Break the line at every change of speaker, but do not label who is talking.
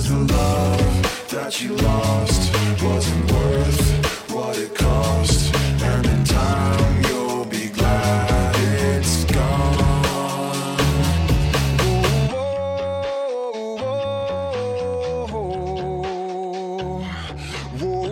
Cause the love that you lost wasn't
worth
what it cost. And in time,
you'll be
glad it's gone. Whoa, whoa, whoa,